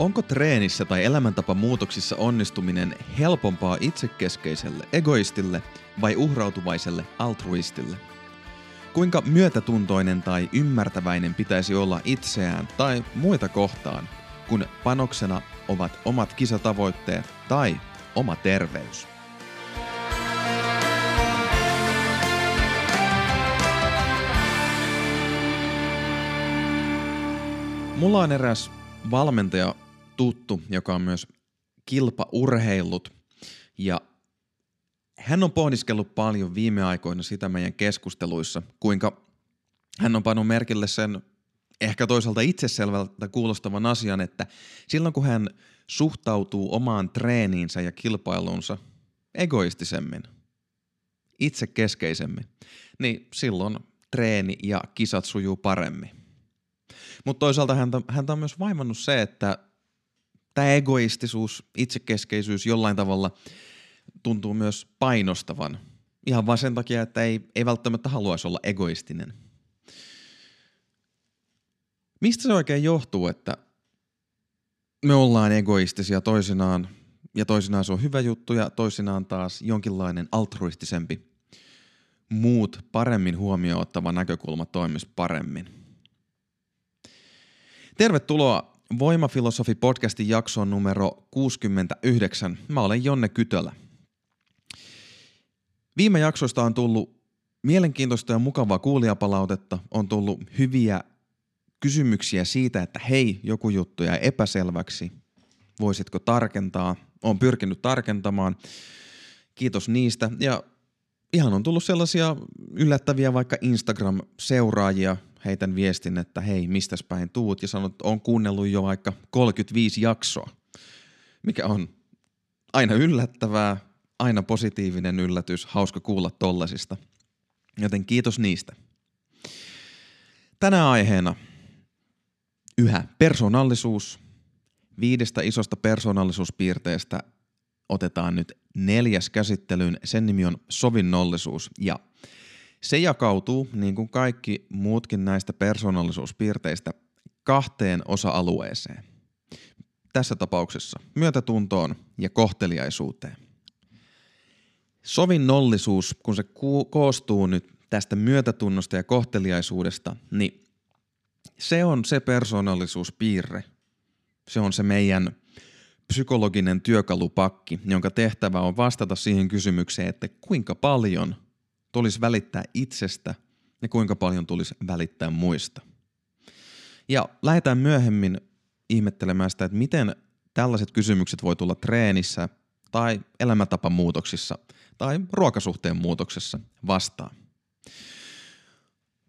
Onko treenissä tai elämäntapa muutoksissa onnistuminen helpompaa itsekeskeiselle egoistille vai uhrautuvaiselle altruistille? Kuinka myötätuntoinen tai ymmärtäväinen pitäisi olla itseään tai muita kohtaan, kun panoksena ovat omat kisatavoitteet tai oma terveys? Mulla on eräs valmentaja tuttu, joka on myös kilpaurheillut ja hän on pohdiskellut paljon viime aikoina sitä meidän keskusteluissa, kuinka hän on pannut merkille sen ehkä toisaalta itseselvältä kuulostavan asian, että silloin kun hän suhtautuu omaan treeniinsä ja kilpailunsa egoistisemmin, itsekeskeisemmin, niin silloin treeni ja kisat sujuu paremmin. Mutta toisaalta häntä, häntä on myös vaimannut se, että tämä egoistisuus, itsekeskeisyys jollain tavalla tuntuu myös painostavan. Ihan vain sen takia, että ei, ei välttämättä haluaisi olla egoistinen. Mistä se oikein johtuu, että me ollaan egoistisia toisinaan ja toisinaan se on hyvä juttu ja toisinaan taas jonkinlainen altruistisempi, muut paremmin huomioon ottava näkökulma toimisi paremmin. Tervetuloa Voimafilosofi podcastin jaksoon numero 69. Mä olen Jonne Kytölä. Viime jaksoista on tullut mielenkiintoista ja mukavaa kuulijapalautetta. On tullut hyviä kysymyksiä siitä, että hei, joku juttu jäi epäselväksi. Voisitko tarkentaa? Olen pyrkinyt tarkentamaan. Kiitos niistä. Ja ihan on tullut sellaisia yllättäviä vaikka Instagram-seuraajia, heitän viestin, että hei, mistä päin tuut, ja sanot, että on kuunnellut jo vaikka 35 jaksoa, mikä on aina yllättävää, aina positiivinen yllätys, hauska kuulla tollasista. Joten kiitos niistä. Tänä aiheena yhä persoonallisuus. Viidestä isosta persoonallisuuspiirteestä otetaan nyt neljäs käsittelyyn. Sen nimi on sovinnollisuus ja se jakautuu, niin kuin kaikki muutkin näistä persoonallisuuspiirteistä, kahteen osa-alueeseen. Tässä tapauksessa myötätuntoon ja kohteliaisuuteen. Sovinnollisuus, kun se koostuu nyt tästä myötätunnosta ja kohteliaisuudesta, niin se on se persoonallisuuspiirre. Se on se meidän psykologinen työkalupakki, jonka tehtävä on vastata siihen kysymykseen, että kuinka paljon – tulisi välittää itsestä ja kuinka paljon tulisi välittää muista. Ja lähdetään myöhemmin ihmettelemään sitä, että miten tällaiset kysymykset voi tulla treenissä tai elämäntapamuutoksissa tai ruokasuhteen muutoksessa vastaan.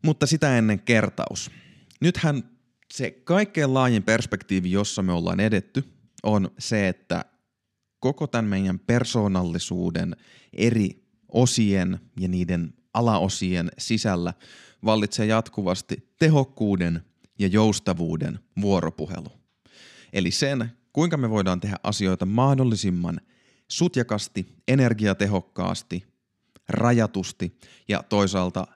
Mutta sitä ennen kertaus. Nythän se kaikkein laajin perspektiivi, jossa me ollaan edetty, on se, että koko tämän meidän persoonallisuuden eri osien ja niiden alaosien sisällä vallitsee jatkuvasti tehokkuuden ja joustavuuden vuoropuhelu. Eli sen, kuinka me voidaan tehdä asioita mahdollisimman sutjakasti, energiatehokkaasti, rajatusti ja toisaalta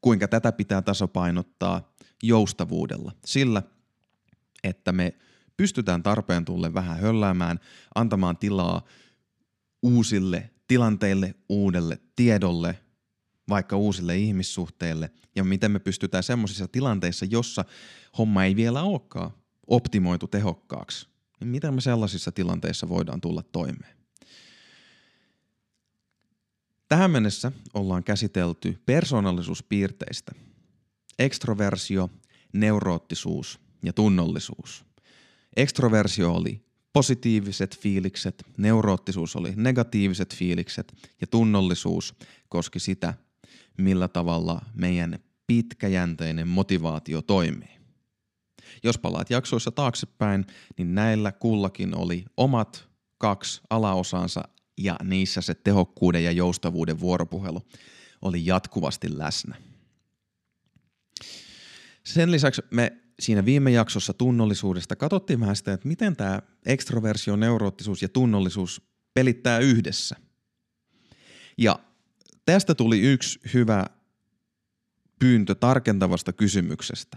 kuinka tätä pitää tasapainottaa joustavuudella. Sillä, että me pystytään tarpeen tulle vähän hölläämään, antamaan tilaa uusille tilanteille, uudelle tiedolle, vaikka uusille ihmissuhteille ja miten me pystytään semmoisissa tilanteissa, jossa homma ei vielä olekaan optimoitu tehokkaaksi, niin miten me sellaisissa tilanteissa voidaan tulla toimeen. Tähän mennessä ollaan käsitelty persoonallisuuspiirteistä. Ekstroversio, neuroottisuus ja tunnollisuus. Ekstroversio oli positiiviset fiilikset, neuroottisuus oli negatiiviset fiilikset ja tunnollisuus koski sitä, millä tavalla meidän pitkäjänteinen motivaatio toimii. Jos palaat jaksoissa taaksepäin, niin näillä kullakin oli omat kaksi alaosansa ja niissä se tehokkuuden ja joustavuuden vuoropuhelu oli jatkuvasti läsnä. Sen lisäksi me siinä viime jaksossa tunnollisuudesta katsottiin vähän sitä, että miten tämä ekstroversio, neuroottisuus ja tunnollisuus pelittää yhdessä. Ja tästä tuli yksi hyvä pyyntö tarkentavasta kysymyksestä.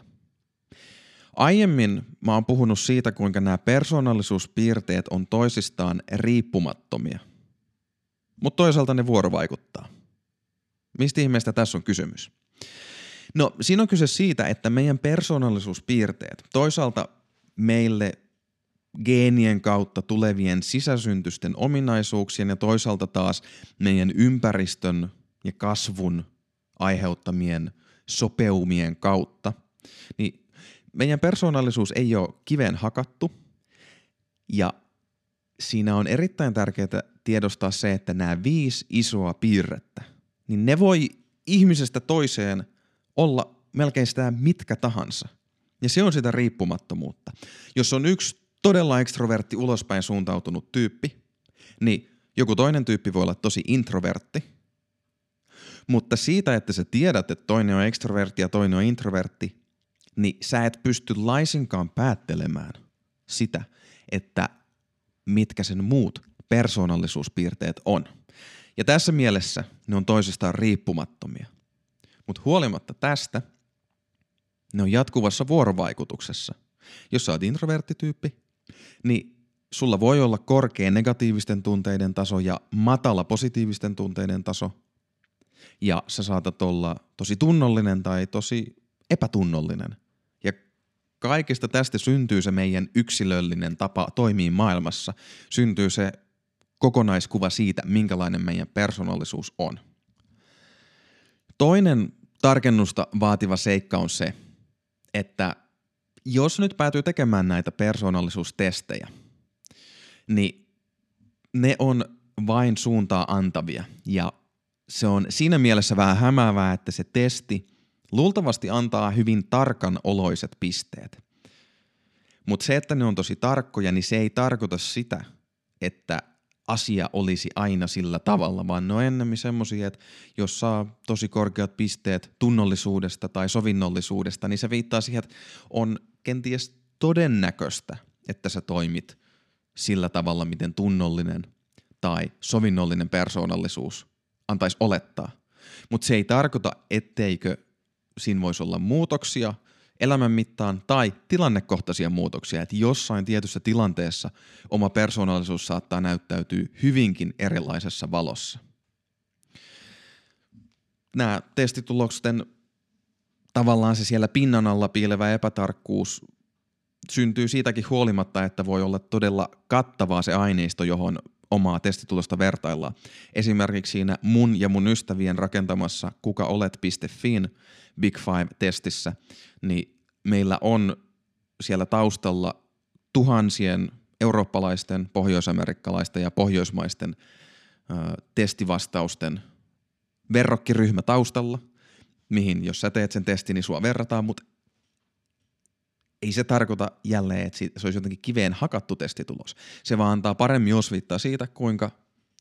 Aiemmin mä oon puhunut siitä, kuinka nämä persoonallisuuspiirteet on toisistaan riippumattomia. Mutta toisaalta ne vuorovaikuttaa. Mistä ihmeestä tässä on kysymys? No siinä on kyse siitä, että meidän persoonallisuuspiirteet, toisaalta meille geenien kautta tulevien sisäsyntysten ominaisuuksien ja toisaalta taas meidän ympäristön ja kasvun aiheuttamien sopeumien kautta, niin meidän persoonallisuus ei ole kiveen hakattu. Ja siinä on erittäin tärkeää tiedostaa se, että nämä viisi isoa piirrettä, niin ne voi ihmisestä toiseen olla melkein sitä mitkä tahansa. Ja se on sitä riippumattomuutta. Jos on yksi todella ekstrovertti ulospäin suuntautunut tyyppi, niin joku toinen tyyppi voi olla tosi introvertti, mutta siitä, että sä tiedät, että toinen on ekstrovertti ja toinen on introvertti, niin sä et pysty laisinkaan päättelemään sitä, että mitkä sen muut persoonallisuuspiirteet on. Ja tässä mielessä ne on toisistaan riippumattomia. Mutta huolimatta tästä, ne on jatkuvassa vuorovaikutuksessa. Jos sä oot introverttityyppi, niin sulla voi olla korkea negatiivisten tunteiden taso ja matala positiivisten tunteiden taso. Ja sä saatat olla tosi tunnollinen tai tosi epätunnollinen. Ja kaikesta tästä syntyy se meidän yksilöllinen tapa toimii maailmassa. Syntyy se kokonaiskuva siitä, minkälainen meidän persoonallisuus on. Toinen tarkennusta vaativa seikka on se, että jos nyt päätyy tekemään näitä persoonallisuustestejä, niin ne on vain suuntaa antavia ja se on siinä mielessä vähän hämäävää, että se testi luultavasti antaa hyvin tarkan oloiset pisteet. Mutta se, että ne on tosi tarkkoja, niin se ei tarkoita sitä, että asia olisi aina sillä tavalla, vaan ne on ennemmin semmoisia, että jos saa tosi korkeat pisteet tunnollisuudesta tai sovinnollisuudesta, niin se viittaa siihen, että on kenties todennäköistä, että sä toimit sillä tavalla, miten tunnollinen tai sovinnollinen persoonallisuus antaisi olettaa. Mutta se ei tarkoita, etteikö siinä voisi olla muutoksia – elämän mittaan tai tilannekohtaisia muutoksia, että jossain tietyssä tilanteessa oma persoonallisuus saattaa näyttäytyä hyvinkin erilaisessa valossa. Nämä testituloksen tavallaan se siellä pinnan alla piilevä epätarkkuus syntyy siitäkin huolimatta, että voi olla todella kattavaa se aineisto, johon omaa testitulosta vertaillaan. Esimerkiksi siinä mun ja mun ystävien rakentamassa kuka olet.fin Big Five-testissä, niin meillä on siellä taustalla tuhansien eurooppalaisten, pohjoisamerikkalaisten ja pohjoismaisten ö, testivastausten verrokkiryhmä taustalla, mihin jos sä teet sen testin, niin sua verrataan, mutta ei se tarkoita jälleen, että se olisi jotenkin kiveen hakattu testitulos. Se vaan antaa paremmin osviittaa siitä, kuinka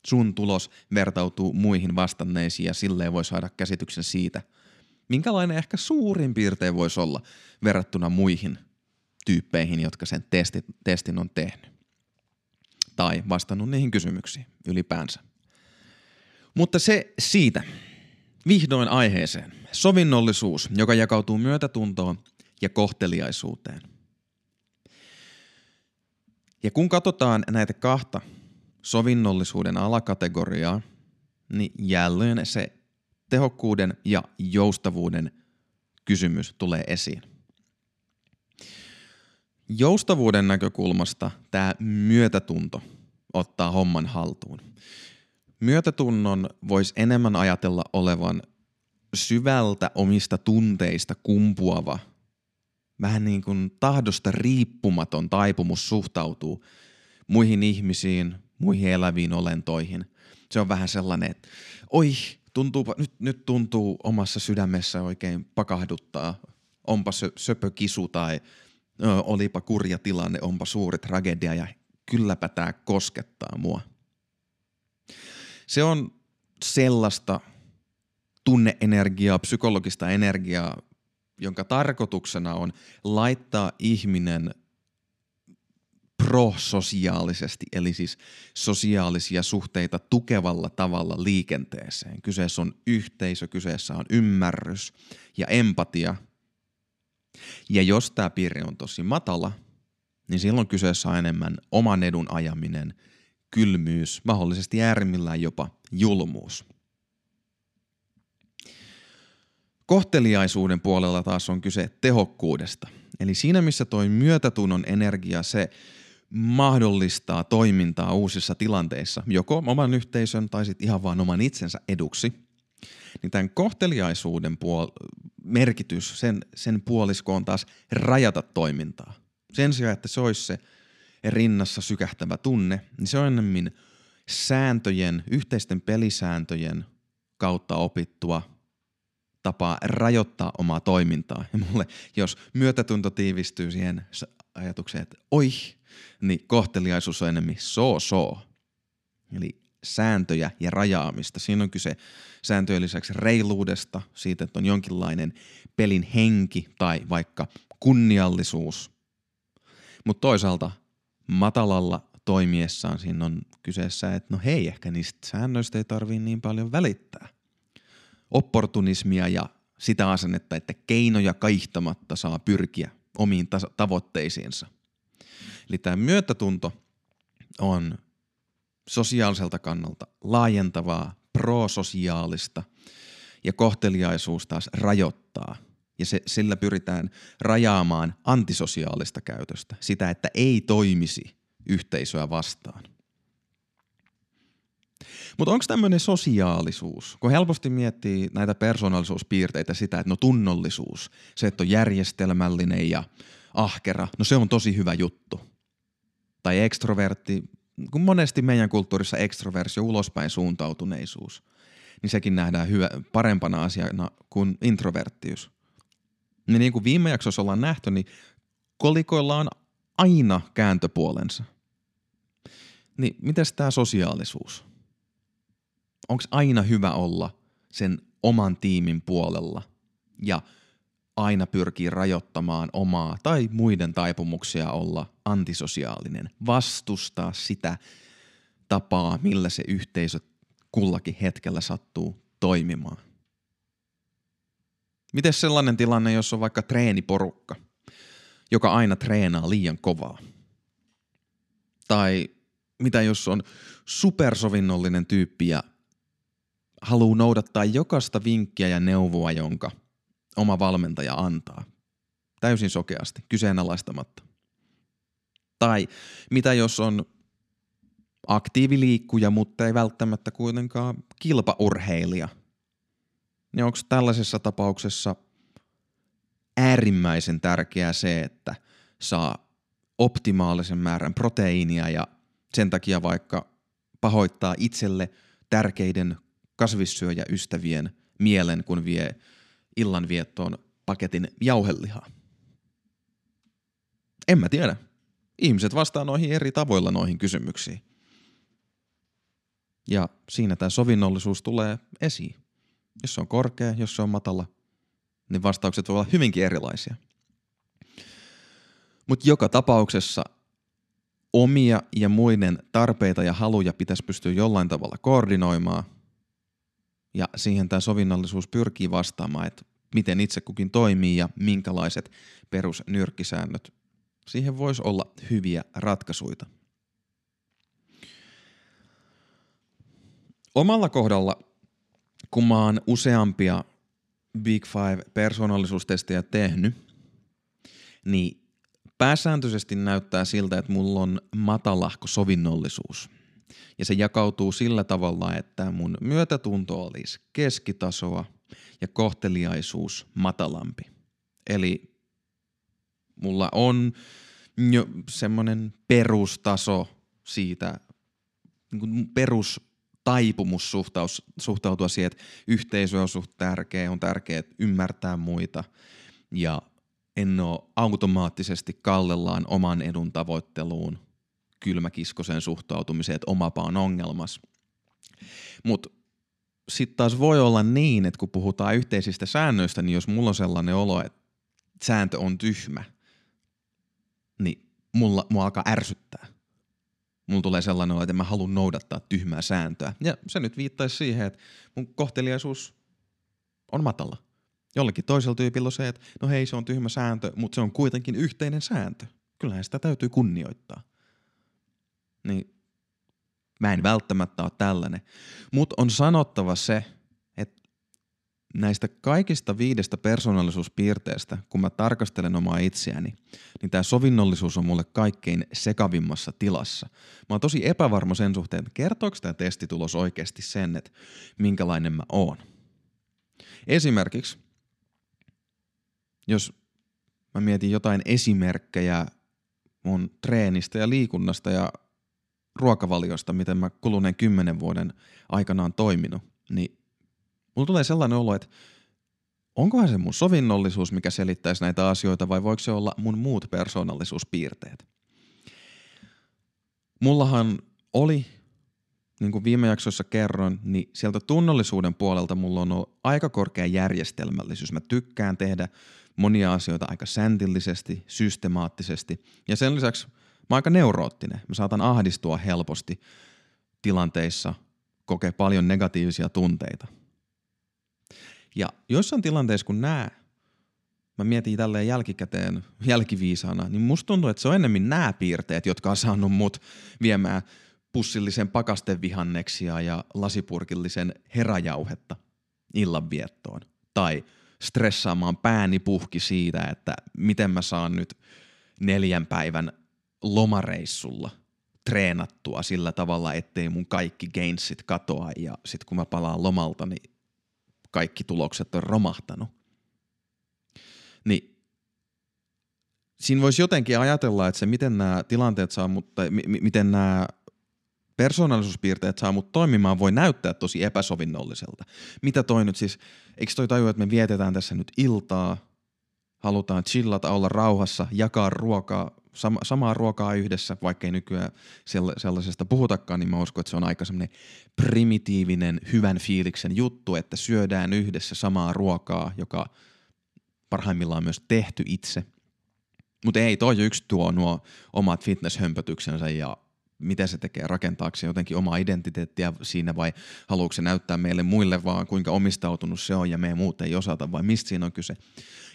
sun tulos vertautuu muihin vastanneisiin ja silleen voi saada käsityksen siitä – minkälainen ehkä suurin piirtein voisi olla verrattuna muihin tyyppeihin, jotka sen testi, testin on tehnyt. Tai vastannut niihin kysymyksiin ylipäänsä. Mutta se siitä. Vihdoin aiheeseen. Sovinnollisuus, joka jakautuu myötätuntoon ja kohteliaisuuteen. Ja kun katsotaan näitä kahta sovinnollisuuden alakategoriaa, niin jälleen se tehokkuuden ja joustavuuden kysymys tulee esiin. Joustavuuden näkökulmasta tämä myötätunto ottaa homman haltuun. Myötätunnon voisi enemmän ajatella olevan syvältä omista tunteista kumpuava, vähän niin kuin tahdosta riippumaton taipumus suhtautuu muihin ihmisiin, muihin eläviin olentoihin. Se on vähän sellainen, että oi, tuntuu, nyt, nyt tuntuu omassa sydämessä oikein pakahduttaa, onpa sö, söpökisu tai ö, olipa kurja tilanne, onpa suuri tragedia ja kylläpä tämä koskettaa mua. Se on sellaista tunneenergiaa, psykologista energiaa, jonka tarkoituksena on laittaa ihminen prososiaalisesti, eli siis sosiaalisia suhteita tukevalla tavalla liikenteeseen. Kyseessä on yhteisö, kyseessä on ymmärrys ja empatia. Ja jos tämä piirre on tosi matala, niin silloin kyseessä on enemmän oman edun ajaminen, kylmyys, mahdollisesti äärimmillään jopa julmuus. Kohteliaisuuden puolella taas on kyse tehokkuudesta. Eli siinä missä toi myötätunnon energia, se mahdollistaa toimintaa uusissa tilanteissa, joko oman yhteisön tai sitten ihan vaan oman itsensä eduksi, niin tämän kohteliaisuuden puol- merkitys, sen, sen puolisko on taas rajata toimintaa. Sen sijaan, että se olisi se rinnassa sykähtävä tunne, niin se on enemmän sääntöjen, yhteisten pelisääntöjen kautta opittua tapaa rajoittaa omaa toimintaa. Ja mulle, jos myötätunto tiivistyy siihen ajatukseen, että oi, niin kohteliaisuus on enemmän so so. Eli sääntöjä ja rajaamista. Siinä on kyse sääntöjen lisäksi reiluudesta, siitä, että on jonkinlainen pelin henki tai vaikka kunniallisuus. Mutta toisaalta matalalla toimiessaan siinä on kyseessä, että no hei, ehkä niistä säännöistä ei tarvii niin paljon välittää. Opportunismia ja sitä asennetta, että keinoja kaihtamatta saa pyrkiä omiin tavoitteisiinsa. Eli tämä myötätunto on sosiaaliselta kannalta laajentavaa, prososiaalista ja kohteliaisuus taas rajoittaa. Ja se, sillä pyritään rajaamaan antisosiaalista käytöstä, sitä, että ei toimisi yhteisöä vastaan. Mutta onko tämmöinen sosiaalisuus, kun helposti miettii näitä persoonallisuuspiirteitä sitä, että no tunnollisuus, se, että on järjestelmällinen ja ahkera, no se on tosi hyvä juttu. Tai ekstrovertti, kun monesti meidän kulttuurissa ekstroversio, ulospäin suuntautuneisuus, niin sekin nähdään hyvä, parempana asiana kuin introverttius. Niin, niin kuin viime jaksossa ollaan nähty, niin kolikoilla on aina kääntöpuolensa. Niin miten tämä sosiaalisuus? Onko aina hyvä olla sen oman tiimin puolella ja aina pyrkii rajoittamaan omaa tai muiden taipumuksia olla antisosiaalinen, vastustaa sitä tapaa, millä se yhteisö kullakin hetkellä sattuu toimimaan. Miten sellainen tilanne, jos on vaikka treeniporukka, joka aina treenaa liian kovaa? Tai mitä jos on supersovinnollinen tyyppi ja haluaa noudattaa jokaista vinkkiä ja neuvoa, jonka oma valmentaja antaa. Täysin sokeasti, kyseenalaistamatta. Tai mitä jos on aktiiviliikkuja, mutta ei välttämättä kuitenkaan kilpaurheilija. Niin onko tällaisessa tapauksessa äärimmäisen tärkeää se, että saa optimaalisen määrän proteiinia ja sen takia vaikka pahoittaa itselle tärkeiden kasvissyöjäystävien mielen, kun vie illanviettoon paketin jauhelihaa? En mä tiedä. Ihmiset vastaa noihin eri tavoilla noihin kysymyksiin. Ja siinä tämä sovinnollisuus tulee esiin. Jos se on korkea, jos se on matala, niin vastaukset voivat olla hyvinkin erilaisia. Mutta joka tapauksessa omia ja muiden tarpeita ja haluja pitäisi pystyä jollain tavalla koordinoimaan – ja siihen tämä sovinnollisuus pyrkii vastaamaan, että miten itse kukin toimii ja minkälaiset perusnyrkkisäännöt. Siihen voisi olla hyviä ratkaisuja. Omalla kohdalla, kun mä oon useampia Big Five persoonallisuustestejä tehnyt, niin pääsääntöisesti näyttää siltä, että mulla on matalahko sovinnollisuus – ja se jakautuu sillä tavalla, että mun myötätunto olisi keskitasoa ja kohteliaisuus matalampi. Eli mulla on jo semmoinen perustaso siitä, niin kuin perustaipumus suhtaus, suhtautua siihen, että yhteisö on suht tärkeä, on tärkeää ymmärtää muita ja en ole automaattisesti kallellaan oman edun tavoitteluun – kylmäkiskoseen suhtautumiseen, että omapa on ongelmas. Mutta sitten taas voi olla niin, että kun puhutaan yhteisistä säännöistä, niin jos mulla on sellainen olo, että sääntö on tyhmä, niin mulla, mua alkaa ärsyttää. Mulla tulee sellainen olo, että mä haluan noudattaa tyhmää sääntöä. Ja se nyt viittaisi siihen, että mun kohteliaisuus on matala. Jollekin toisella tyypillä on se, että no hei se on tyhmä sääntö, mutta se on kuitenkin yhteinen sääntö. Kyllähän sitä täytyy kunnioittaa. Niin mä en välttämättä ole tällainen. Mutta on sanottava se, että näistä kaikista viidestä persoonallisuuspiirteestä, kun mä tarkastelen omaa itseäni, niin tämä sovinnollisuus on mulle kaikkein sekavimmassa tilassa. Mä oon tosi epävarma sen suhteen, että kertooko tämä testitulos oikeasti sen, että minkälainen mä oon. Esimerkiksi, jos mä mietin jotain esimerkkejä mun treenistä ja liikunnasta ja ruokavaliosta, miten mä kuluneen kymmenen vuoden aikana on toiminut, niin mulla tulee sellainen olo, että onkohan se mun sovinnollisuus, mikä selittäisi näitä asioita, vai voiko se olla mun muut persoonallisuuspiirteet? Mullahan oli, niin kuin viime jaksossa kerroin, niin sieltä tunnollisuuden puolelta mulla on ollut aika korkea järjestelmällisyys. Mä tykkään tehdä monia asioita aika säntillisesti, systemaattisesti. Ja sen lisäksi – Mä oon aika neuroottinen. Mä saatan ahdistua helposti tilanteissa, kokee paljon negatiivisia tunteita. Ja joissain tilanteissa, kun nää, mä mietin tälleen jälkikäteen, jälkiviisaana, niin musta tuntuu, että se on enemmän nämä piirteet, jotka on saanut mut viemään pussillisen pakastevihanneksia ja lasipurkillisen heräjauhetta illanviettoon. Tai stressaamaan pääni puhki siitä, että miten mä saan nyt neljän päivän lomareissulla treenattua sillä tavalla, ettei mun kaikki gainsit katoa ja sit kun mä palaan lomalta, niin kaikki tulokset on romahtanut. Niin siinä voisi jotenkin ajatella, että se miten nämä tilanteet saa mut, tai m- miten nämä persoonallisuuspiirteet saa mut toimimaan, voi näyttää tosi epäsovinnolliselta. Mitä toi nyt siis, eikö toi tajua, että me vietetään tässä nyt iltaa, halutaan chillata, olla rauhassa, jakaa ruokaa, sama, samaa ruokaa yhdessä, vaikka ei nykyään sellaisesta puhutakaan, niin mä uskon, että se on aika semmoinen primitiivinen, hyvän fiiliksen juttu, että syödään yhdessä samaa ruokaa, joka parhaimmillaan on myös tehty itse. Mutta ei, toi yksi tuo nuo omat fitnesshömpötyksensä ja mitä se tekee, rakentaako se jotenkin omaa identiteettiä siinä vai haluatko se näyttää meille muille vaan kuinka omistautunut se on ja me muut ei osata vai mistä siinä on kyse.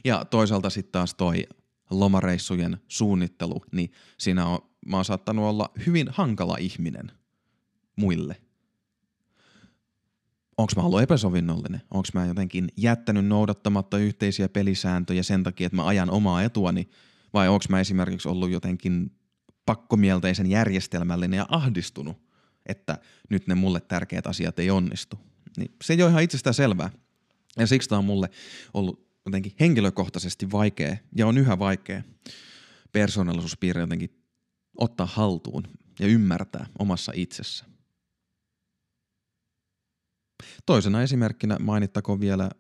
Ja toisaalta sitten taas toi lomareissujen suunnittelu, niin siinä on, mä oon saattanut olla hyvin hankala ihminen muille. Onko mä ollut epäsovinnollinen? Onko mä jotenkin jättänyt noudattamatta yhteisiä pelisääntöjä sen takia, että mä ajan omaa etuani? Vai onko mä esimerkiksi ollut jotenkin pakkomielteisen järjestelmällinen ja ahdistunut, että nyt ne mulle tärkeät asiat ei onnistu? Niin se ei ole ihan itsestään selvää. Ja siksi tämä on mulle ollut jotenkin henkilökohtaisesti vaikea ja on yhä vaikea persoonallisuuspiirre jotenkin ottaa haltuun ja ymmärtää omassa itsessä. Toisena esimerkkinä mainittakoon vielä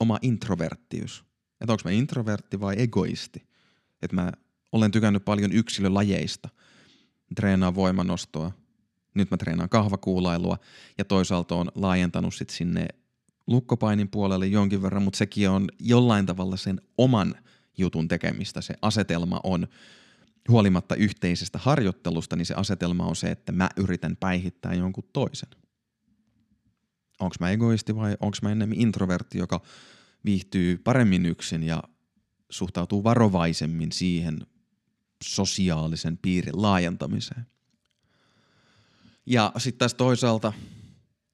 oma introverttius. Että onko mä introvertti vai egoisti. Että mä olen tykännyt paljon yksilölajeista. Treenaan voimanostoa. Nyt mä treenaan kahvakuulailua ja toisaalta on laajentanut sit sinne lukkopainin puolelle jonkin verran, mutta sekin on jollain tavalla sen oman jutun tekemistä. Se asetelma on, huolimatta yhteisestä harjoittelusta, niin se asetelma on se, että mä yritän päihittää jonkun toisen. Onko mä egoisti vai onko mä enemmän introvertti, joka viihtyy paremmin yksin ja suhtautuu varovaisemmin siihen sosiaalisen piirin laajentamiseen. Ja sitten taas toisaalta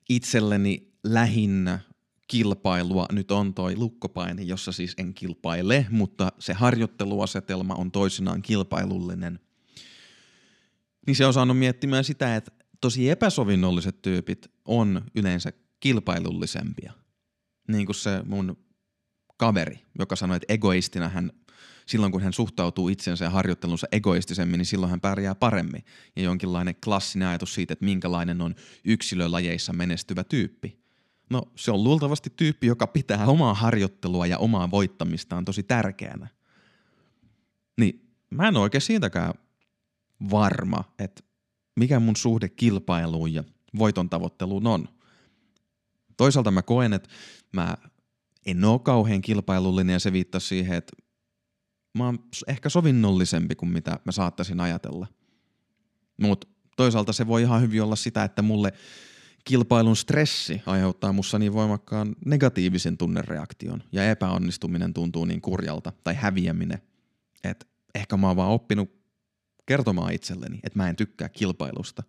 itselleni lähinnä kilpailua nyt on toi lukkopaini, jossa siis en kilpaile, mutta se harjoitteluasetelma on toisinaan kilpailullinen. Niin se on saanut miettimään sitä, että tosi epäsovinnolliset tyypit on yleensä kilpailullisempia. Niin kuin se mun kaveri, joka sanoi, että egoistina hän, silloin kun hän suhtautuu itsensä ja harjoittelunsa egoistisemmin, niin silloin hän pärjää paremmin. Ja jonkinlainen klassinen ajatus siitä, että minkälainen on yksilölajeissa menestyvä tyyppi. No se on luultavasti tyyppi, joka pitää omaa harjoittelua ja omaa voittamistaan tosi tärkeänä. Niin mä en oikein siitäkään varma, että mikä mun suhde kilpailuun ja voiton tavoitteluun on. Toisaalta mä koen, että mä en ole kauhean kilpailullinen ja se viittaa siihen, että mä oon ehkä sovinnollisempi kuin mitä mä saattaisin ajatella. Mutta toisaalta se voi ihan hyvin olla sitä, että mulle kilpailun stressi aiheuttaa mussa niin voimakkaan negatiivisen tunnereaktion ja epäonnistuminen tuntuu niin kurjalta tai häviäminen, että ehkä mä oon vaan oppinut kertomaan itselleni, että mä en tykkää kilpailusta,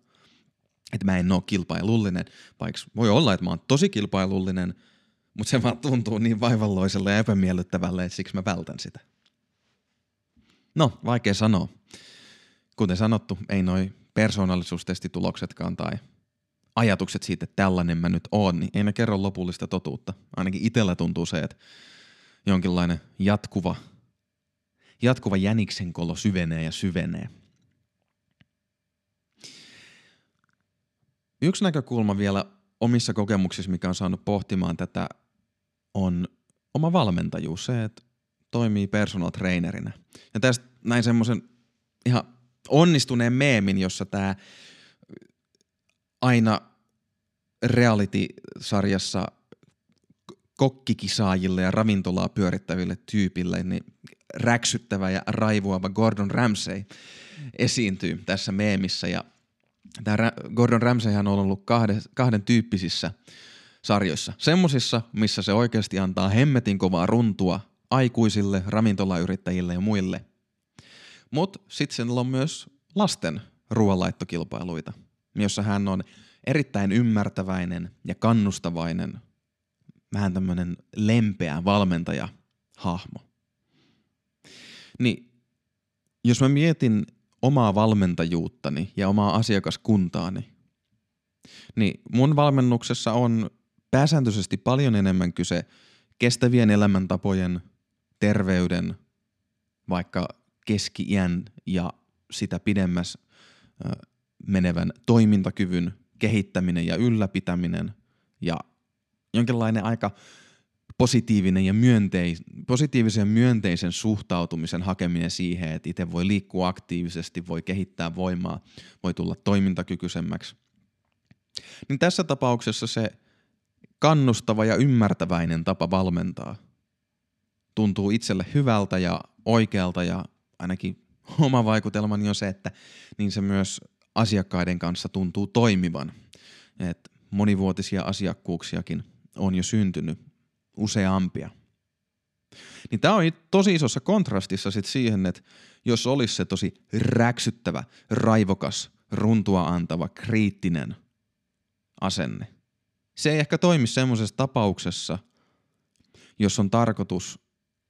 että mä en oo kilpailullinen, vaikka voi olla, että mä oon tosi kilpailullinen, mutta se vaan tuntuu niin vaivalloiselle ja epämiellyttävälle, että siksi mä vältän sitä. No, vaikea sanoa. Kuten sanottu, ei noi persoonallisuustestituloksetkaan tai ajatukset siitä, että tällainen mä nyt oon, niin ei ne kerro lopullista totuutta. Ainakin itsellä tuntuu se, että jonkinlainen jatkuva, jatkuva jäniksen kolo syvenee ja syvenee. Yksi näkökulma vielä omissa kokemuksissa, mikä on saanut pohtimaan tätä, on oma valmentajuus, se, että toimii personal trainerina. Ja tästä näin semmoisen ihan onnistuneen meemin, jossa tämä aina reality-sarjassa kokkikisaajille ja ravintolaa pyörittäville tyypille niin räksyttävä ja raivoava Gordon Ramsay esiintyy tässä meemissä. Ja tämä Gordon Ramsayhan on ollut kahden, kahden tyyppisissä sarjoissa. Semmosissa, missä se oikeasti antaa hemmetin kovaa runtua aikuisille, ravintolayrittäjille ja muille. Mutta sitten on myös lasten ruoanlaittokilpailuita, jossa hän on erittäin ymmärtäväinen ja kannustavainen, vähän tämmöinen lempeä valmentaja hahmo. Niin jos mä mietin omaa valmentajuuttani ja omaa asiakaskuntaani, niin mun valmennuksessa on pääsääntöisesti paljon enemmän kyse kestävien elämäntapojen, terveyden, vaikka keski-iän ja sitä pidemmäs menevän toimintakyvyn kehittäminen ja ylläpitäminen ja jonkinlainen aika positiivinen ja myönteis, positiivisen ja myönteisen suhtautumisen hakeminen siihen, että itse voi liikkua aktiivisesti, voi kehittää voimaa, voi tulla toimintakykyisemmäksi. Niin tässä tapauksessa se kannustava ja ymmärtäväinen tapa valmentaa tuntuu itselle hyvältä ja oikealta ja ainakin oma vaikutelmani on se, että niin se myös asiakkaiden kanssa tuntuu toimivan. Et monivuotisia asiakkuuksiakin on jo syntynyt useampia. Niin tämä on tosi isossa kontrastissa sit siihen, että jos olisi se tosi räksyttävä, raivokas, runtua antava, kriittinen asenne. Se ei ehkä toimi semmoisessa tapauksessa, jos on tarkoitus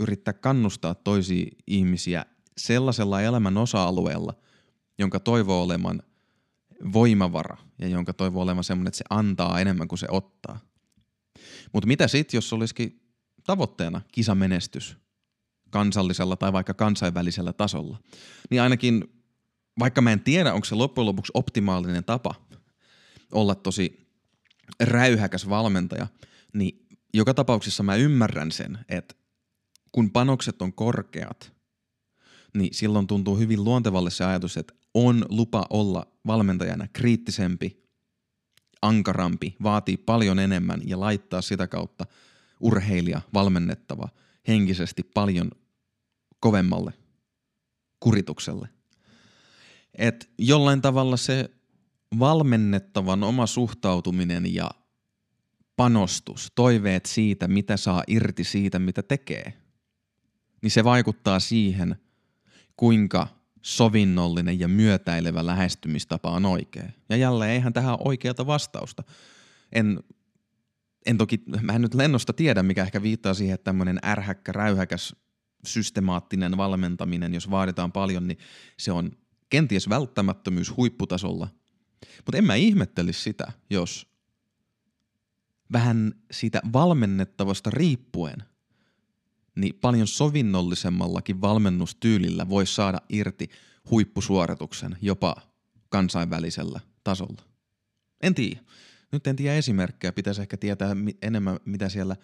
yrittää kannustaa toisia ihmisiä sellaisella elämän osa-alueella, jonka toivoo olevan voimavara ja jonka toivoo olevan semmoinen, että se antaa enemmän kuin se ottaa. Mutta mitä sitten, jos olisikin tavoitteena kisamenestys kansallisella tai vaikka kansainvälisellä tasolla, niin ainakin vaikka mä en tiedä, onko se loppujen lopuksi optimaalinen tapa olla tosi räyhäkäs valmentaja, niin joka tapauksessa mä ymmärrän sen, että kun panokset on korkeat, niin silloin tuntuu hyvin luontevalle se ajatus, että on lupa olla valmentajana kriittisempi, ankarampi, vaatii paljon enemmän ja laittaa sitä kautta urheilija, valmennettava henkisesti paljon kovemmalle kuritukselle. Et jollain tavalla se valmennettavan oma suhtautuminen ja panostus, toiveet siitä, mitä saa irti siitä, mitä tekee, niin se vaikuttaa siihen, kuinka sovinnollinen ja myötäilevä lähestymistapa on oikea. Ja jälleen eihän tähän oikeata vastausta. En, en toki, mä en nyt lennosta tiedä, mikä ehkä viittaa siihen, että tämmöinen ärhäkkä, räyhäkäs, systemaattinen valmentaminen, jos vaaditaan paljon, niin se on kenties välttämättömyys huipputasolla. Mutta en mä ihmettelisi sitä, jos vähän siitä valmennettavasta riippuen – niin paljon sovinnollisemmallakin valmennustyylillä voi saada irti huippusuorituksen jopa kansainvälisellä tasolla. En tiedä. Nyt en tiedä esimerkkejä. Pitäisi ehkä tietää enemmän, mitä siellä,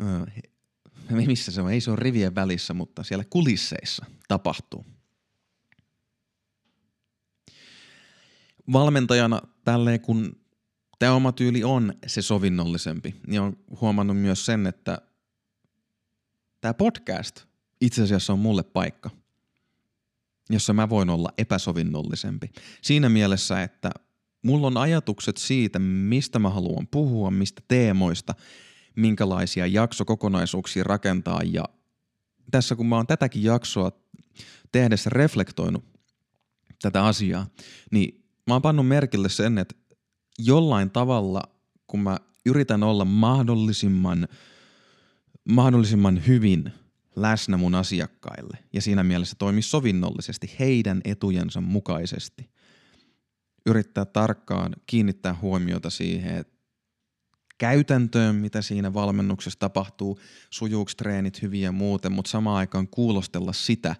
äh, missä se on, ei se ole rivien välissä, mutta siellä kulisseissa tapahtuu. Valmentajana tälleen, kun tämä oma tyyli on se sovinnollisempi, niin on huomannut myös sen, että tämä podcast itse asiassa on mulle paikka, jossa mä voin olla epäsovinnollisempi. Siinä mielessä, että mulla on ajatukset siitä, mistä mä haluan puhua, mistä teemoista, minkälaisia jaksokokonaisuuksia rakentaa ja tässä kun mä oon tätäkin jaksoa tehdessä reflektoinut tätä asiaa, niin mä oon pannut merkille sen, että jollain tavalla, kun mä yritän olla mahdollisimman, mahdollisimman hyvin läsnä mun asiakkaille ja siinä mielessä toimii sovinnollisesti heidän etujensa mukaisesti. Yrittää tarkkaan kiinnittää huomiota siihen, että käytäntöön, mitä siinä valmennuksessa tapahtuu, sujuuks treenit hyvin ja muuten, mutta samaan aikaan kuulostella sitä,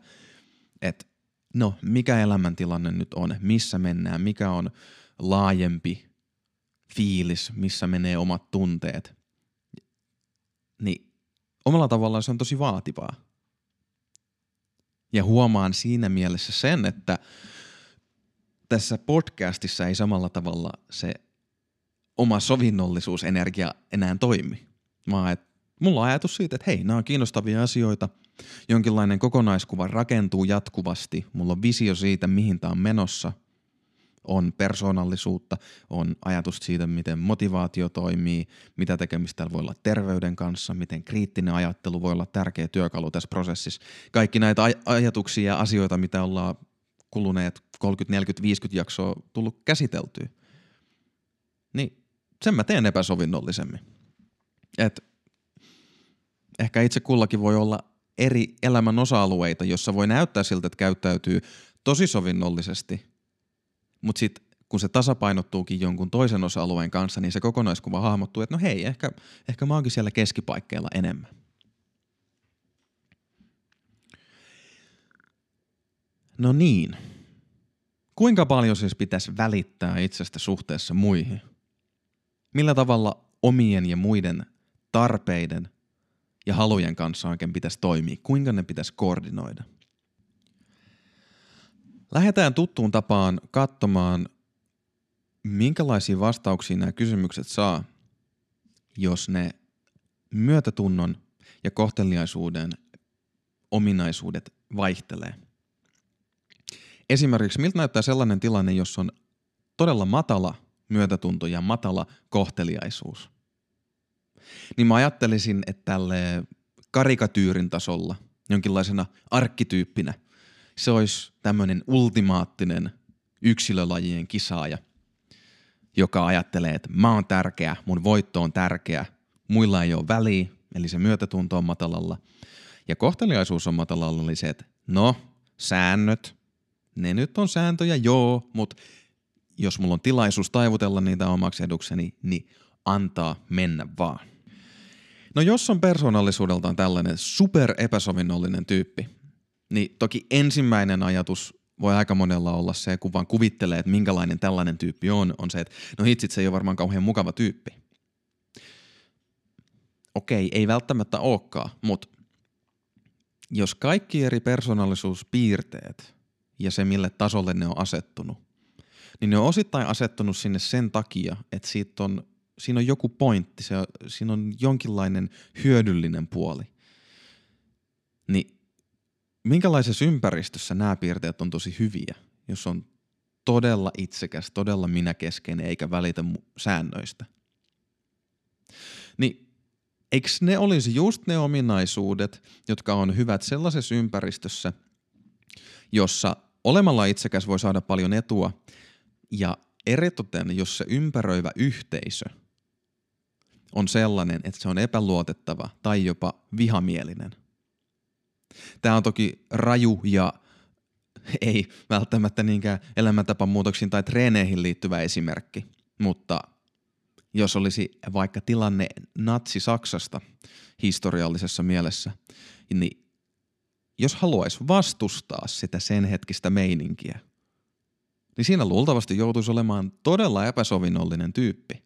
että no mikä elämäntilanne nyt on, missä mennään, mikä on laajempi fiilis, missä menee omat tunteet. Niin omalla tavallaan se on tosi vaativaa. Ja huomaan siinä mielessä sen, että tässä podcastissa ei samalla tavalla se oma sovinnollisuusenergia enää toimi. Vaan että mulla on ajatus siitä, että hei, nämä on kiinnostavia asioita, jonkinlainen kokonaiskuva rakentuu jatkuvasti, mulla on visio siitä, mihin tämä on menossa, on persoonallisuutta, on ajatus siitä, miten motivaatio toimii, mitä tekemistä voi olla terveyden kanssa, miten kriittinen ajattelu voi olla tärkeä työkalu tässä prosessissa. Kaikki näitä aj- ajatuksia ja asioita, mitä ollaan kuluneet 30, 40, 50 jaksoa tullut käsiteltyä. Niin sen mä teen epäsovinnollisemmin. Et ehkä itse kullakin voi olla eri elämän osa-alueita, jossa voi näyttää siltä, että käyttäytyy tosi sovinnollisesti, mutta sitten kun se tasapainottuukin jonkun toisen osa-alueen kanssa, niin se kokonaiskuva hahmottuu, että no hei, ehkä, ehkä mä oonkin siellä keskipaikkeilla enemmän. No niin. Kuinka paljon siis pitäisi välittää itsestä suhteessa muihin? Millä tavalla omien ja muiden tarpeiden ja halujen kanssa oikein pitäisi toimia? Kuinka ne pitäisi koordinoida? Lähdetään tuttuun tapaan katsomaan, minkälaisia vastauksia nämä kysymykset saa, jos ne myötätunnon ja kohteliaisuuden ominaisuudet vaihtelee. Esimerkiksi miltä näyttää sellainen tilanne, jos on todella matala myötätunto ja matala kohteliaisuus. Niin mä ajattelisin, että tälle karikatyyrin tasolla, jonkinlaisena arkkityyppinä, se olisi tämmöinen ultimaattinen yksilölajien kisaaja, joka ajattelee, että mä oon tärkeä, mun voitto on tärkeä, muilla ei ole väliä, eli se myötätunto on matalalla. Ja kohteliaisuus on matalalla, eli se, että no, säännöt, ne nyt on sääntöjä, joo, mutta jos mulla on tilaisuus taivutella niitä omaksi edukseni, niin antaa mennä vaan. No jos on persoonallisuudeltaan tällainen super epäsovinnollinen tyyppi, niin toki ensimmäinen ajatus voi aika monella olla se, kun vaan kuvittelee, että minkälainen tällainen tyyppi on, on se, että no hitsit se ei ole varmaan kauhean mukava tyyppi. Okei, ei välttämättä olekaan, mutta jos kaikki eri persoonallisuuspiirteet ja se, mille tasolle ne on asettunut, niin ne on osittain asettunut sinne sen takia, että siitä on, siinä on joku pointti, se, siinä on jonkinlainen hyödyllinen puoli. Niin minkälaisessa ympäristössä nämä piirteet on tosi hyviä, jos on todella itsekäs, todella minäkeskeinen eikä välitä säännöistä. Niin eikö ne olisi just ne ominaisuudet, jotka on hyvät sellaisessa ympäristössä, jossa olemalla itsekäs voi saada paljon etua ja eritoten, jos se ympäröivä yhteisö on sellainen, että se on epäluotettava tai jopa vihamielinen. Tämä on toki raju ja ei välttämättä niinkään elämäntapamuutoksiin tai treeneihin liittyvä esimerkki, mutta jos olisi vaikka tilanne natsi-Saksasta historiallisessa mielessä, niin jos haluaisi vastustaa sitä sen hetkistä meininkiä, niin siinä luultavasti joutuisi olemaan todella epäsovinnollinen tyyppi,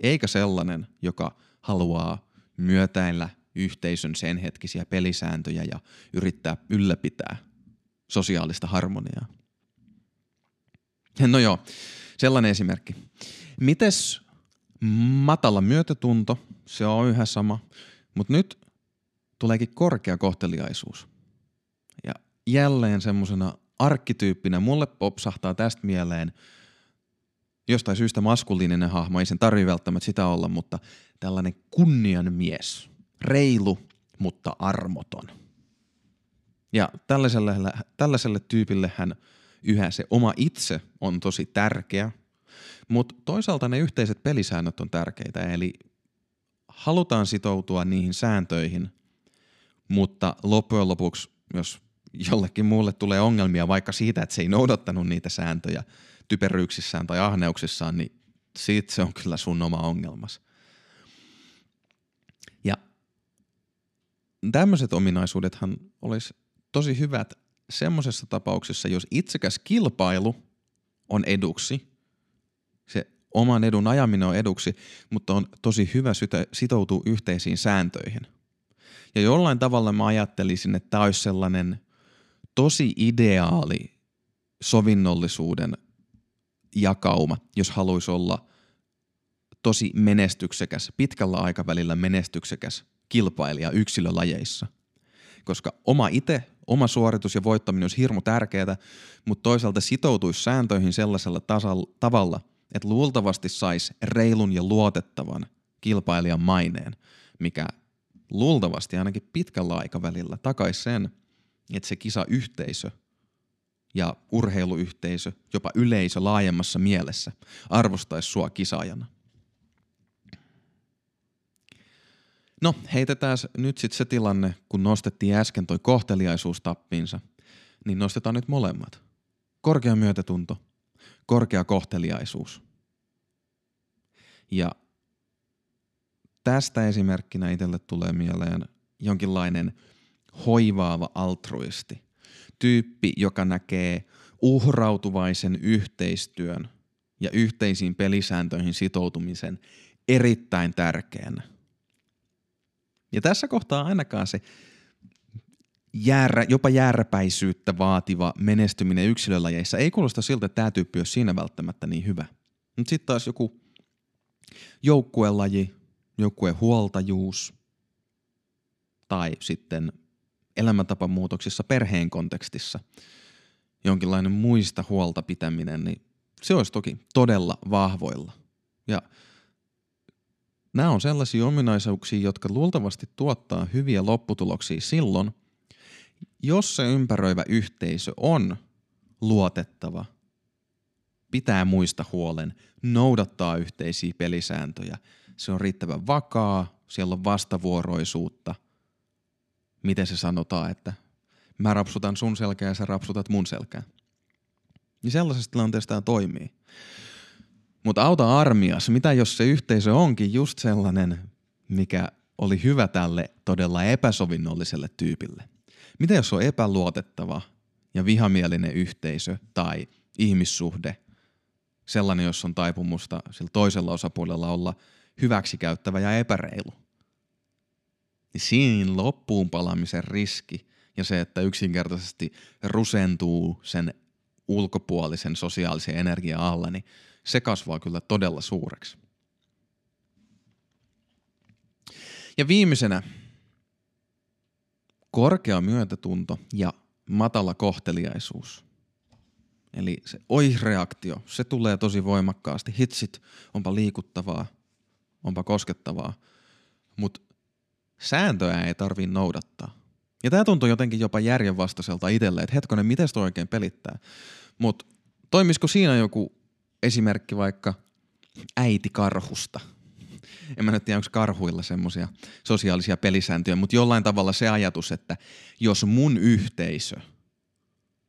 eikä sellainen, joka haluaa myötäillä yhteisön sen hetkisiä pelisääntöjä ja yrittää ylläpitää sosiaalista harmoniaa. No joo, sellainen esimerkki. Mites matala myötätunto, se on yhä sama, mutta nyt tuleekin korkea kohteliaisuus. Ja jälleen semmoisena arkkityyppinä mulle popsahtaa tästä mieleen jostain syystä maskuliininen hahmo, ei sen tarvi välttämättä sitä olla, mutta tällainen kunnian mies, reilu, mutta armoton. Ja tällaiselle, tällaiselle tyypille hän yhä se oma itse on tosi tärkeä, mutta toisaalta ne yhteiset pelisäännöt on tärkeitä, eli halutaan sitoutua niihin sääntöihin, mutta loppujen lopuksi, jos jollekin muulle tulee ongelmia vaikka siitä, että se ei noudattanut niitä sääntöjä typeryyksissään tai ahneuksissaan, niin siitä se on kyllä sun oma ongelmas. Ja tämmöiset ominaisuudethan olisi tosi hyvät semmoisessa tapauksessa, jos itsekäs kilpailu on eduksi, se oman edun ajaminen on eduksi, mutta on tosi hyvä sitoutua yhteisiin sääntöihin. Ja jollain tavalla mä ajattelisin, että tämä olisi sellainen tosi ideaali sovinnollisuuden jakauma, jos haluaisi olla tosi menestyksekäs, pitkällä aikavälillä menestyksekäs kilpailija yksilölajeissa. Koska oma itse, oma suoritus ja voittaminen olisi hirmu tärkeää, mutta toisaalta sitoutuisi sääntöihin sellaisella tasalla, tavalla, että luultavasti saisi reilun ja luotettavan kilpailijan maineen, mikä luultavasti ainakin pitkällä aikavälillä takaisi sen, että se kisayhteisö ja urheiluyhteisö, jopa yleisö laajemmassa mielessä, arvostaisi sua kisaajana. No, heitetään nyt sitten se tilanne, kun nostettiin äsken toi kohteliaisuus tappiinsa, niin nostetaan nyt molemmat. Korkea myötätunto, korkea kohteliaisuus. Ja tästä esimerkkinä itselle tulee mieleen jonkinlainen hoivaava altruisti. Tyyppi, joka näkee uhrautuvaisen yhteistyön ja yhteisiin pelisääntöihin sitoutumisen erittäin tärkeänä. Ja tässä kohtaa ainakaan se jäärä, jopa jääräpäisyyttä vaativa menestyminen yksilölajeissa ei kuulosta siltä, että tämä tyyppi olisi siinä välttämättä niin hyvä. Mutta sitten taas joku joukkuelaji, joukkuehuoltajuus tai sitten elämäntapamuutoksissa perheen kontekstissa jonkinlainen muista huolta pitäminen, niin se olisi toki todella vahvoilla. Ja nämä on sellaisia ominaisuuksia, jotka luultavasti tuottaa hyviä lopputuloksia silloin, jos se ympäröivä yhteisö on luotettava, pitää muista huolen, noudattaa yhteisiä pelisääntöjä, se on riittävän vakaa, siellä on vastavuoroisuutta – miten se sanotaan, että mä rapsutan sun selkää ja sä rapsutat mun selkää. Niin sellaisessa tilanteessa tämä toimii. Mutta auta armias, mitä jos se yhteisö onkin just sellainen, mikä oli hyvä tälle todella epäsovinnolliselle tyypille? Mitä jos on epäluotettava ja vihamielinen yhteisö tai ihmissuhde, sellainen, jos on taipumusta sillä toisella osapuolella olla hyväksikäyttävä ja epäreilu? niin siinä loppuun palamisen riski ja se, että yksinkertaisesti rusentuu sen ulkopuolisen sosiaalisen energian alla, niin se kasvaa kyllä todella suureksi. Ja viimeisenä korkea myötätunto ja matala kohteliaisuus. Eli se oi-reaktio, se tulee tosi voimakkaasti. Hitsit, onpa liikuttavaa, onpa koskettavaa, mutta sääntöjä ei tarvi noudattaa. Ja tämä tuntuu jotenkin jopa järjenvastaiselta itselle, että hetkonen, miten toi oikein pelittää. Mutta toimisiko siinä joku esimerkki vaikka äiti karhusta? En mä nyt tiedä, onko karhuilla semmoisia sosiaalisia pelisääntöjä, mutta jollain tavalla se ajatus, että jos mun yhteisö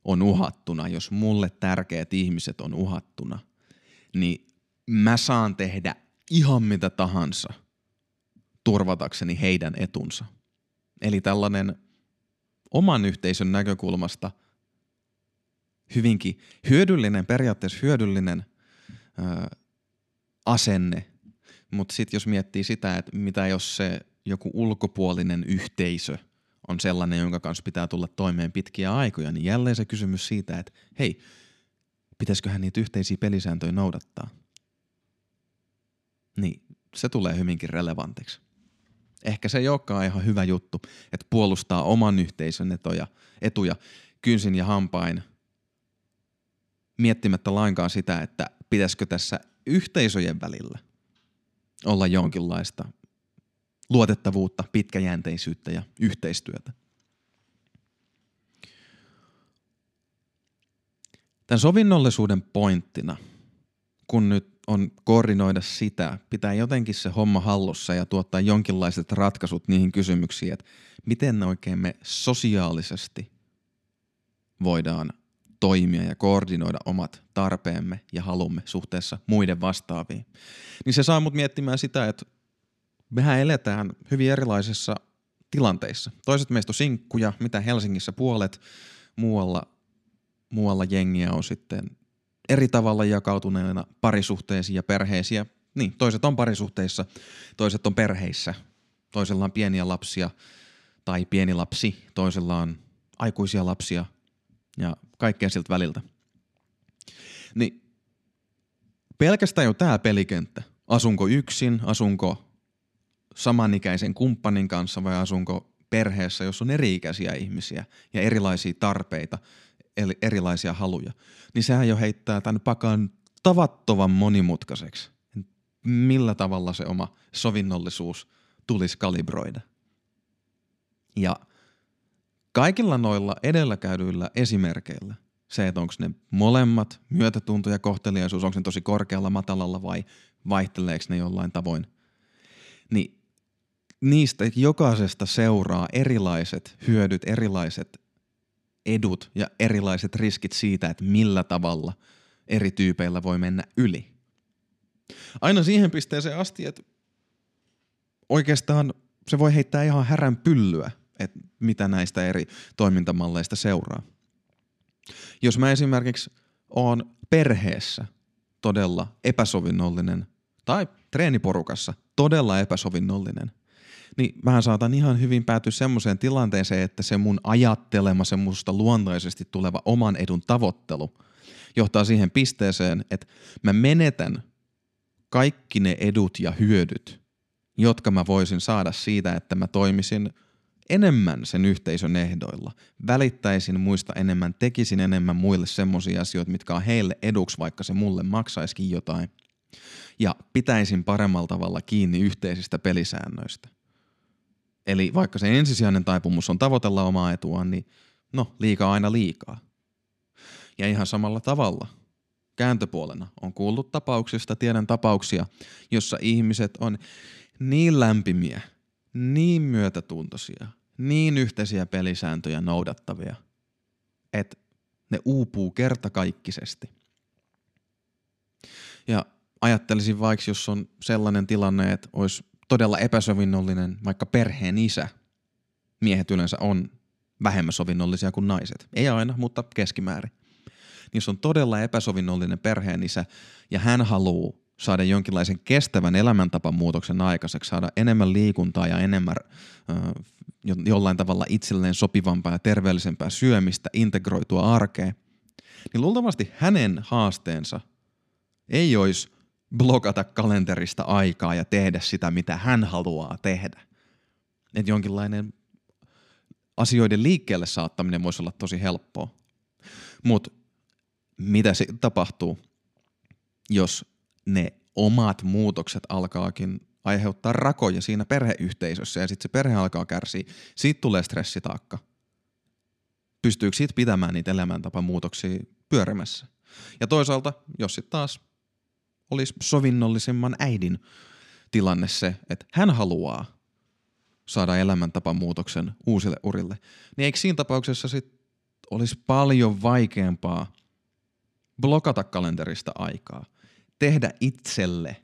on uhattuna, jos mulle tärkeät ihmiset on uhattuna, niin mä saan tehdä ihan mitä tahansa – turvatakseni heidän etunsa. Eli tällainen oman yhteisön näkökulmasta hyvinkin hyödyllinen, periaatteessa hyödyllinen ö, asenne, mutta sitten jos miettii sitä, että mitä jos se joku ulkopuolinen yhteisö on sellainen, jonka kanssa pitää tulla toimeen pitkiä aikoja, niin jälleen se kysymys siitä, että hei, pitäisiköhän niitä yhteisiä pelisääntöjä noudattaa? Niin se tulee hyvinkin relevantiksi ehkä se ei olekaan ihan hyvä juttu, että puolustaa oman yhteisön etuja, etuja kynsin ja hampain miettimättä lainkaan sitä, että pitäisikö tässä yhteisöjen välillä olla jonkinlaista luotettavuutta, pitkäjänteisyyttä ja yhteistyötä. Tämän sovinnollisuuden pointtina, kun nyt on koordinoida sitä, pitää jotenkin se homma hallussa ja tuottaa jonkinlaiset ratkaisut niihin kysymyksiin, että miten oikein me sosiaalisesti voidaan toimia ja koordinoida omat tarpeemme ja halumme suhteessa muiden vastaaviin. Niin se saa mut miettimään sitä, että mehän eletään hyvin erilaisissa tilanteissa. Toiset meistä on sinkkuja, mitä Helsingissä puolet, muualla, muualla jengiä on sitten eri tavalla jakautuneena parisuhteisiin ja perheisiin. Niin, toiset on parisuhteissa, toiset on perheissä, toisella on pieniä lapsia tai pieni lapsi, toisella on aikuisia lapsia ja kaikkea siltä väliltä. Niin pelkästään jo tämä pelikenttä. Asunko yksin, asunko samanikäisen kumppanin kanssa vai asunko perheessä, jos on eri-ikäisiä ihmisiä ja erilaisia tarpeita, eli erilaisia haluja, niin sehän jo heittää tämän pakan tavattoman monimutkaiseksi. Millä tavalla se oma sovinnollisuus tulisi kalibroida. Ja kaikilla noilla edellä käydyillä esimerkkeillä, se, että onko ne molemmat, myötätunto ja kohteliaisuus, onko ne tosi korkealla, matalalla vai vaihteleeko ne jollain tavoin, niin niistä jokaisesta seuraa erilaiset hyödyt, erilaiset edut ja erilaiset riskit siitä, että millä tavalla eri tyypeillä voi mennä yli. Aina siihen pisteeseen asti, että oikeastaan se voi heittää ihan härän pyllyä, että mitä näistä eri toimintamalleista seuraa. Jos mä esimerkiksi oon perheessä todella epäsovinnollinen tai treeniporukassa todella epäsovinnollinen, niin mä saatan ihan hyvin päätyä semmoiseen tilanteeseen, että se mun ajattelema, se musta luontaisesti tuleva oman edun tavoittelu johtaa siihen pisteeseen, että mä menetän kaikki ne edut ja hyödyt, jotka mä voisin saada siitä, että mä toimisin enemmän sen yhteisön ehdoilla, välittäisin muista enemmän, tekisin enemmän muille semmoisia asioita, mitkä on heille eduksi, vaikka se mulle maksaisikin jotain, ja pitäisin paremmalla tavalla kiinni yhteisistä pelisäännöistä. Eli vaikka se ensisijainen taipumus on tavoitella omaa etuaan, niin no, liikaa aina liikaa. Ja ihan samalla tavalla kääntöpuolena on kuullut tapauksista, tiedän tapauksia, jossa ihmiset on niin lämpimiä, niin myötätuntoisia, niin yhteisiä pelisääntöjä noudattavia, että ne uupuu kertakaikkisesti. Ja ajattelisin vaikka, jos on sellainen tilanne, että olisi todella epäsovinnollinen vaikka perheen isä. Miehet yleensä on vähemmän sovinnollisia kuin naiset. Ei aina, mutta keskimäärin. Niin jos on todella epäsovinnollinen perheen isä ja hän haluaa saada jonkinlaisen kestävän elämäntapamuutoksen aikaiseksi, saada enemmän liikuntaa ja enemmän äh, jollain tavalla itselleen sopivampaa ja terveellisempää syömistä, integroitua arkeen, niin luultavasti hänen haasteensa ei olisi blokata kalenterista aikaa ja tehdä sitä, mitä hän haluaa tehdä. Että jonkinlainen asioiden liikkeelle saattaminen voisi olla tosi helppoa. Mutta mitä se tapahtuu, jos ne omat muutokset alkaakin aiheuttaa rakoja siinä perheyhteisössä ja sitten se perhe alkaa kärsiä, siitä tulee stressitaakka. Pystyykö siitä pitämään niitä elämäntapamuutoksia pyörimässä? Ja toisaalta, jos sitten taas olisi sovinnollisemman äidin tilanne se, että hän haluaa saada elämäntapamuutoksen uusille urille, niin eikö siinä tapauksessa sit olisi paljon vaikeampaa blokata kalenterista aikaa, tehdä itselle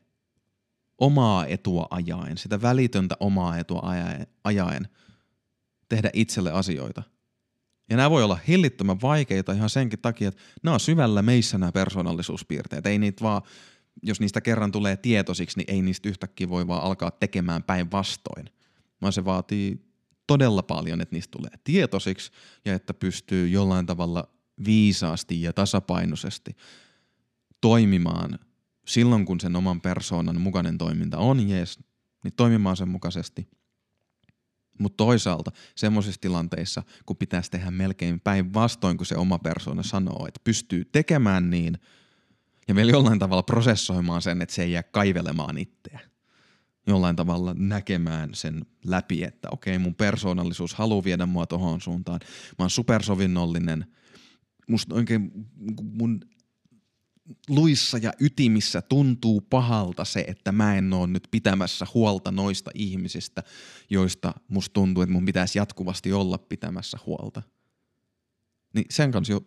omaa etua ajaen, sitä välitöntä omaa etua ajaen, ajaen tehdä itselle asioita. Ja nämä voi olla hillittömän vaikeita ihan senkin takia, että nämä on syvällä meissä nämä persoonallisuuspiirteet. Ei niitä vaan jos niistä kerran tulee tietoisiksi, niin ei niistä yhtäkkiä voi vaan alkaa tekemään päinvastoin. Vaan se vaatii todella paljon, että niistä tulee tietoisiksi ja että pystyy jollain tavalla viisaasti ja tasapainoisesti toimimaan silloin, kun sen oman persoonan mukainen toiminta on jees, niin toimimaan sen mukaisesti. Mutta toisaalta semmoisissa tilanteissa, kun pitäisi tehdä melkein päinvastoin kuin se oma persoona sanoo, että pystyy tekemään niin ja vielä jollain tavalla prosessoimaan sen, että se ei jää kaivelemaan itseä. Jollain tavalla näkemään sen läpi, että okei, mun persoonallisuus haluaa viedä mua tohon suuntaan. Mä oon supersovinnollinen. Musta oikein mun luissa ja ytimissä tuntuu pahalta se, että mä en ole nyt pitämässä huolta noista ihmisistä, joista musta tuntuu, että mun pitäisi jatkuvasti olla pitämässä huolta. Niin sen kanssa jo,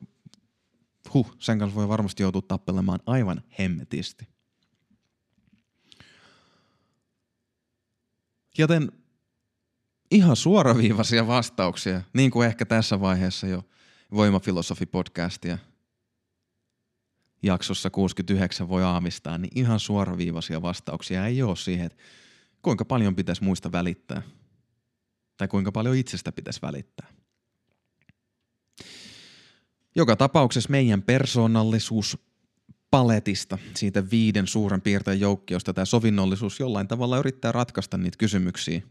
huh, sen kanssa voi varmasti joutua tappelemaan aivan hemmetisti. Joten ihan suoraviivaisia vastauksia, niin kuin ehkä tässä vaiheessa jo Voimafilosofi-podcastia – jaksossa 69 voi aavistaa, niin ihan suoraviivaisia vastauksia ei ole siihen, että kuinka paljon pitäisi muista välittää. Tai kuinka paljon itsestä pitäisi välittää. Joka tapauksessa meidän persoonallisuus paletista, siitä viiden suuren piirteen joukkiosta tämä sovinnollisuus jollain tavalla yrittää ratkaista niitä kysymyksiä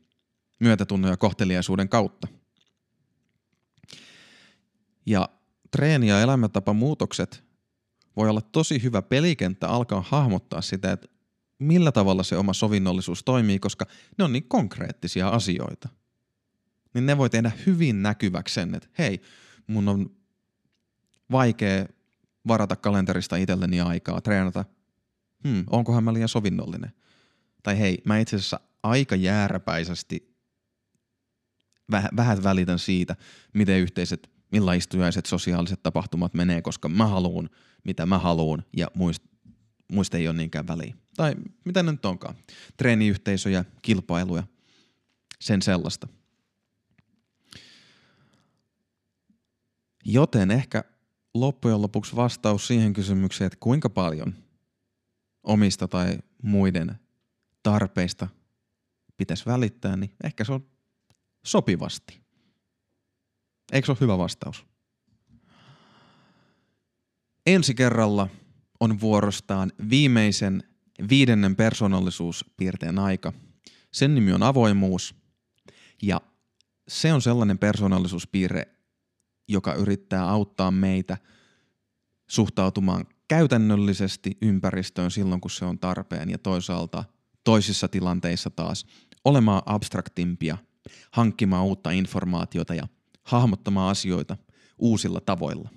myötätunnon ja kohteliaisuuden kautta. Ja treeni- ja elämäntapamuutokset voi olla tosi hyvä pelikenttä alkaa hahmottaa sitä, että millä tavalla se oma sovinnollisuus toimii, koska ne on niin konkreettisia asioita. Niin ne voi tehdä hyvin näkyväksi sen, että hei, mun on vaikea varata kalenterista itselleni aikaa, treenata. Hmm, onkohan mä liian sovinnollinen? Tai hei, mä itse asiassa aika jääräpäisesti vähän, vähän välitän siitä, miten yhteiset, millä istujaiset sosiaaliset tapahtumat menee, koska mä haluan – mitä mä haluan ja muista, muista ei ole niinkään väliä. Tai mitä nyt onkaan. Treeniyhteisöjä, kilpailuja, sen sellaista. Joten ehkä loppujen lopuksi vastaus siihen kysymykseen, että kuinka paljon omista tai muiden tarpeista pitäisi välittää, niin ehkä se on sopivasti. Eikö se ole hyvä vastaus? Ensi kerralla on vuorostaan viimeisen viidennen persoonallisuuspiirteen aika. Sen nimi on avoimuus ja se on sellainen persoonallisuuspiirre, joka yrittää auttaa meitä suhtautumaan käytännöllisesti ympäristöön silloin, kun se on tarpeen ja toisaalta toisissa tilanteissa taas olemaan abstraktimpia, hankkimaan uutta informaatiota ja hahmottamaan asioita uusilla tavoilla.